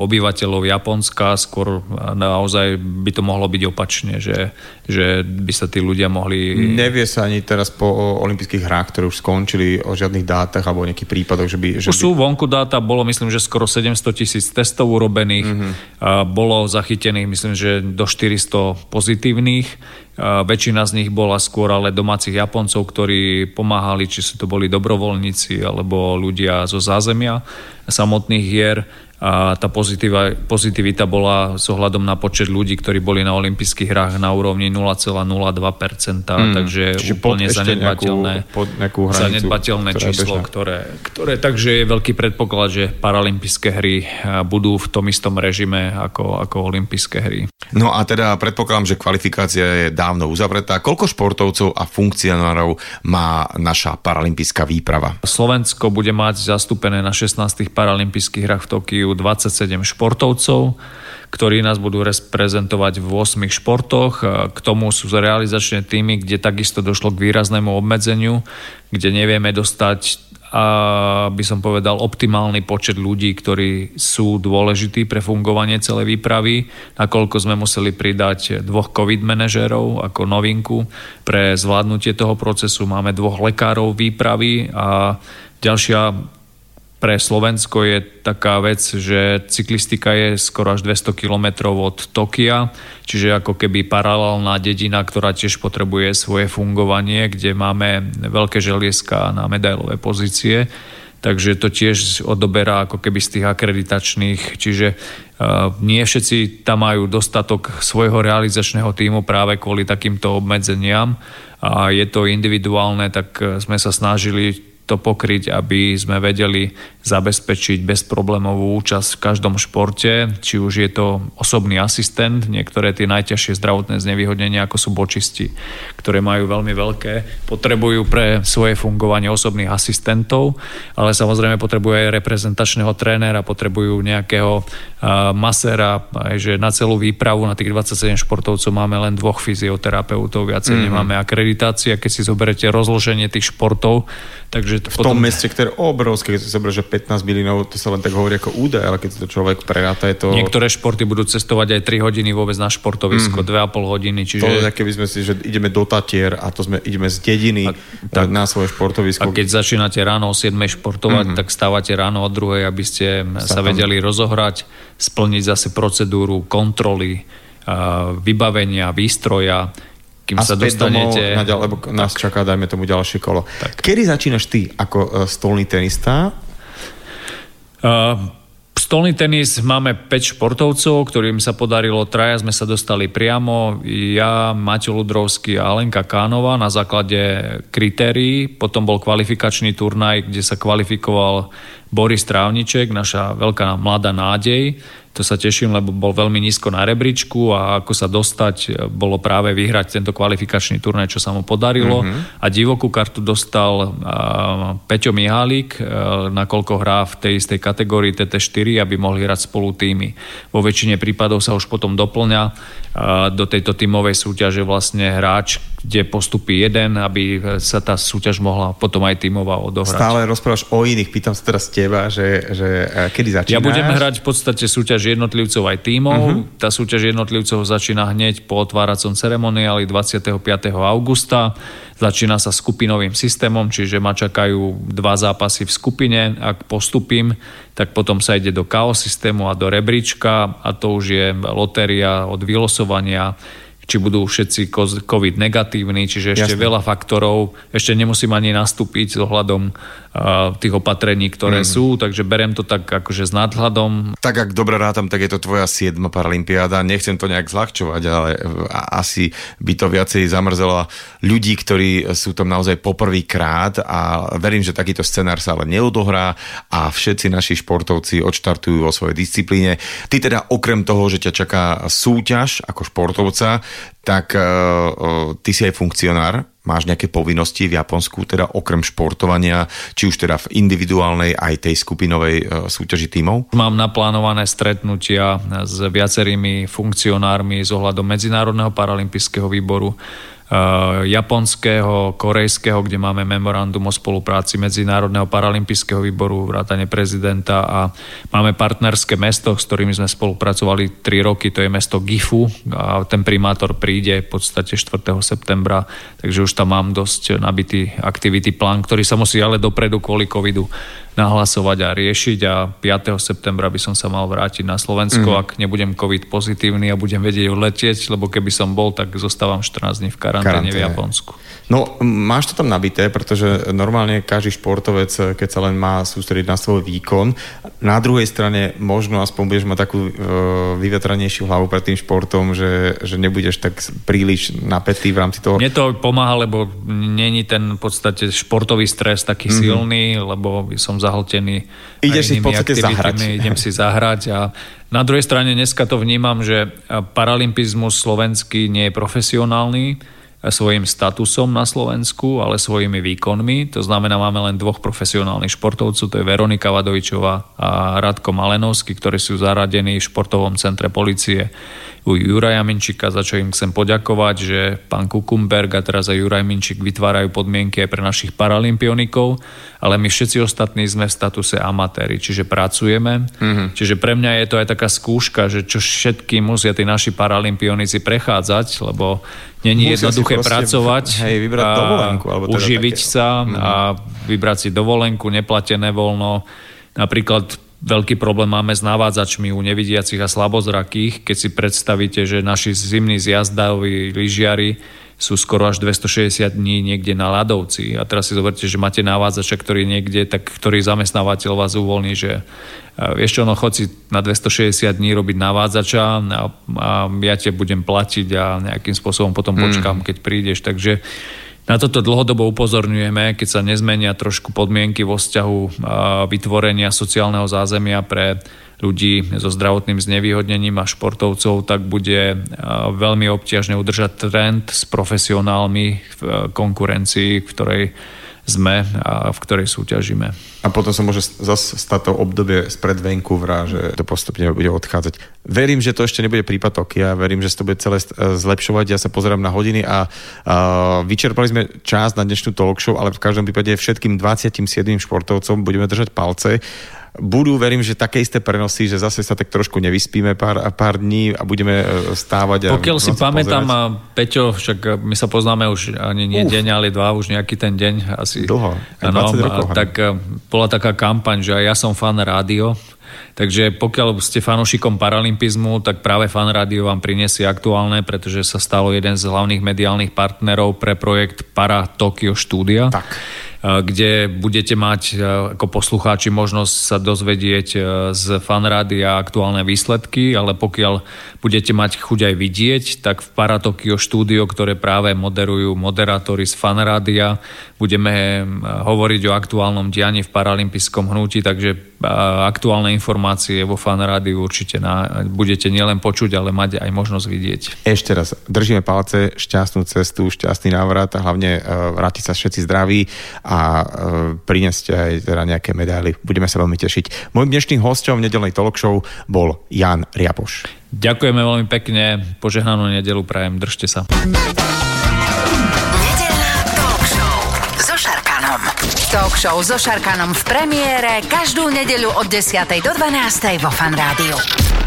obyvateľov Japonska. Skôr naozaj by to mohlo byť opačne, že, že by sa tí ľudia mohli... Nevie sa ani teraz po olympijských hrách, ktoré už skončili o žiadnych dátach alebo nejakých prípadoch, že by... Že Už sú vonku dáta, bolo myslím, že skoro 700 tisíc testov urobených, mm-hmm. bolo zachytených myslím, že do 400 pozitívnych. Väčšina z nich bola skôr ale domácich Japoncov, ktorí pomáhali, či sú to boli dobrovoľníci alebo ľudia zo zázemia samotných hier a tá pozitiva, pozitivita bola s ohľadom na počet ľudí, ktorí boli na olympijských hrách na úrovni 0,02%, mm, takže čiže úplne zanedbateľné, nejakú- pod nejakú hranicu, zanedbateľné ktorá je číslo, ktoré, ktoré, takže je veľký predpoklad, že paralympijské hry a, budú v tom istom režime ako, ako olympijské hry. No a teda predpokladám, že kvalifikácia je dávno uzavretá. Koľko športovcov a funkcionárov má naša paralympijská výprava? Slovensko bude mať zastúpené na 16. paralympijských hrách v Tokiu 27 športovcov, ktorí nás budú reprezentovať v 8 športoch. A K tomu sú realizačné týmy, kde takisto došlo k výraznému obmedzeniu, kde nevieme dostať a by som povedal optimálny počet ľudí, ktorí sú dôležití pre fungovanie celej výpravy, nakoľko sme museli pridať dvoch COVID manažérov ako novinku pre zvládnutie toho procesu. Máme dvoch lekárov výpravy a ďalšia pre Slovensko je taká vec, že cyklistika je skoro až 200 km od Tokia, čiže ako keby paralelná dedina, ktorá tiež potrebuje svoje fungovanie, kde máme veľké želieska na medailové pozície. Takže to tiež odoberá ako keby z tých akreditačných, čiže uh, nie všetci tam majú dostatok svojho realizačného týmu práve kvôli takýmto obmedzeniam a je to individuálne, tak eh, sme sa snažili to pokryť, aby sme vedeli zabezpečiť bezproblémovú účasť v každom športe, či už je to osobný asistent, niektoré tie najťažšie zdravotné znevýhodnenia, ako sú bočisti, ktoré majú veľmi veľké, potrebujú pre svoje fungovanie osobných asistentov, ale samozrejme potrebujú aj reprezentačného trénera, potrebujú nejakého masera, aj že na celú výpravu na tých 27 športovcov máme len dvoch fyzioterapeutov, viacej mm-hmm. nemáme akreditácia, keď si zoberete rozloženie tých športov, takže v tom meste, ktoré obrovské, keď si zober, že 15 miliónov, to sa len tak hovorí ako údaj, ale keď to človek preráta, je to... Niektoré športy budú cestovať aj 3 hodiny vôbec na športovisko, mm-hmm. 2,5 hodiny, čiže... To je, keby sme si, že ideme do Tatier a to sme, ideme z dediny a, tak, na svoje športovisko. A keď začínate ráno o 7 športovať, mm-hmm. tak stávate ráno o 2, aby ste sa, sa vedeli rozohrať, splniť zase procedúru kontroly, vybavenia, výstroja, kým a sa dostanete... Domov, na ďal, lebo tak. nás čaká, dajme tomu ďalšie kolo. Tak. Kedy začínaš ty ako uh, stolný tenista? Uh, stolný tenis máme 5 športovcov, ktorým sa podarilo, traja sme sa dostali priamo, ja, Maťo Ludrovský a Alenka Kánova na základe kritérií. Potom bol kvalifikačný turnaj, kde sa kvalifikoval Boris Trávniček, naša veľká mladá nádej. To sa teším, lebo bol veľmi nízko na rebríčku a ako sa dostať, bolo práve vyhrať tento kvalifikačný turnaj, čo sa mu podarilo. Mm-hmm. A divokú kartu dostal uh, Peťo Mihálík, uh, nakoľko hrá v tej istej kategórii TT4, aby mohli hrať spolu týmy. Vo väčšine prípadov sa už potom doplňa uh, do tejto tímovej súťaže vlastne hráč, kde postupí jeden, aby sa tá súťaž mohla potom aj tímová odohrať. Stále rozprávaš o iných, pýtam sa teraz teba, že, že kedy začínaš? Ja budem hrať v podstate súťaž jednotlivcov aj tímov. Uh-huh. Tá súťaž jednotlivcov začína hneď po otváracom ceremoniáli 25. augusta. Začína sa skupinovým systémom, čiže ma čakajú dva zápasy v skupine. Ak postupím, tak potom sa ide do KO systému a do rebríčka a to už je lotéria od vylosovania či budú všetci COVID negatívni, čiže ešte Jasne. veľa faktorov. Ešte nemusím ani nastúpiť s ohľadom uh, tých opatrení, ktoré mm. sú, takže berem to tak akože s nadhľadom. Tak ak dobre rátam, tak je to tvoja 7. paralympiáda. Nechcem to nejak zľahčovať, ale a- asi by to viacej zamrzelo ľudí, ktorí sú tam naozaj poprvýkrát a verím, že takýto scenár sa ale neodohrá a všetci naši športovci odštartujú vo svojej disciplíne. Ty teda okrem toho, že ťa čaká súťaž ako športovca, tak uh, ty si aj funkcionár, máš nejaké povinnosti v Japonsku, teda okrem športovania, či už teda v individuálnej aj tej skupinovej uh, súťaži tímov? Mám naplánované stretnutia s viacerými funkcionármi z ohľadom Medzinárodného paralympijského výboru, japonského, korejského, kde máme memorandum o spolupráci Medzinárodného paralympijského výboru, vrátane prezidenta a máme partnerské mesto, s ktorými sme spolupracovali 3 roky, to je mesto Gifu a ten primátor príde v podstate 4. septembra, takže už tam mám dosť nabitý aktivity plán, ktorý sa musí ale dopredu kvôli covidu nahlasovať a riešiť a 5. septembra by som sa mal vrátiť na Slovensko, mm. ak nebudem COVID pozitívny a budem vedieť letieť, lebo keby som bol, tak zostávam 14 dní v karanténe, v Japonsku. No, máš to tam nabité, pretože normálne každý športovec, keď sa len má sústrediť na svoj výkon, na druhej strane možno aspoň budeš mať takú e, vyvetranejšiu hlavu pred tým športom, že, že nebudeš tak príliš napätý v rámci toho. Mne to pomáha, lebo není ten v podstate športový stres taký mm-hmm. silný, lebo som zahltený Ideš si v podstate zahrať. Idem si zahrať a na druhej strane dneska to vnímam, že paralympizmus slovenský nie je profesionálny svojim statusom na Slovensku, ale svojimi výkonmi. To znamená, máme len dvoch profesionálnych športovcov, to je Veronika Vadovičová a Radko Malenovský, ktorí sú zaradení v športovom centre policie u Juraja Minčika, za čo im chcem poďakovať, že pán Kukumberg a teraz aj Juraj Minčik vytvárajú podmienky aj pre našich paralympionikov, ale my všetci ostatní sme v statuse amatéri, čiže pracujeme. Mm-hmm. Čiže pre mňa je to aj taká skúška, že čo všetky musia tí naši paralympionici prechádzať, lebo není Musia jednoduché pracovať, hej, vybrať a dovolenku, alebo teda uživiť také. sa mm-hmm. a vybrať si dovolenku, neplatené voľno. Napríklad Veľký problém máme s navádzačmi u nevidiacich a slabozrakých. Keď si predstavíte, že naši zimní zjazdoví lyžiari sú skoro až 260 dní niekde na ľadovci. A teraz si zoberte, že máte navádzača, ktorý niekde, tak ktorý zamestnávateľ vás uvoľní, že vieš čo, no chod si na 260 dní robiť navádzača a, a ja te budem platiť a nejakým spôsobom potom počkám, mm. keď prídeš. Takže na toto dlhodobo upozorňujeme, keď sa nezmenia trošku podmienky vo vzťahu vytvorenia sociálneho zázemia pre ľudí so zdravotným znevýhodnením a športovcov, tak bude veľmi obťažné udržať trend s profesionálmi v konkurencii, v ktorej sme a v ktorej súťažíme. A potom sa môže zase stať to obdobie spred Vancouvera, že to postupne bude odchádzať. Verím, že to ešte nebude prípad Tokia, verím, že sa to bude celé zlepšovať. Ja sa pozerám na hodiny a, a vyčerpali sme čas na dnešnú talk show, ale v každom prípade všetkým 27 športovcom budeme držať palce budú, verím, že také isté prenosy, že zase sa tak trošku nevyspíme pár, pár dní a budeme stávať. A Pokiaľ si pamätám, a Peťo, však my sa poznáme už ani nie Uf. deň, ale dva, už nejaký ten deň asi. Dlho, ano, rokov, tak bola taká kampaň, že ja som fan rádio, Takže pokiaľ ste fanúšikom paralympizmu, tak práve Fan Radio vám prinesie aktuálne, pretože sa stalo jeden z hlavných mediálnych partnerov pre projekt Para Tokyo Studia. Tak kde budete mať ako poslucháči možnosť sa dozvedieť z fanrádia aktuálne výsledky, ale pokiaľ budete mať chuť aj vidieť, tak v Paratokio štúdio, ktoré práve moderujú moderátori z fanrádia, budeme hovoriť o aktuálnom dianí v paralympijskom hnutí, takže aktuálne informácie vo fanrádiu určite na, budete nielen počuť, ale mať aj možnosť vidieť. Ešte raz, držíme palce, šťastnú cestu, šťastný návrat a hlavne vrátiť sa všetci zdraví a uh, priniesť aj teda nejaké medaily. Budeme sa veľmi tešiť. Mojím dnešným hostom v nedelnej talk show bol Jan Riapoš. Ďakujeme veľmi pekne, požehnanú nedelu prajem, držte sa. Nedelná talk show so Šarkanom. Talk show so Šarkanom v premiére každú nedeľu od 10. do 12. vo Fan Rádiu.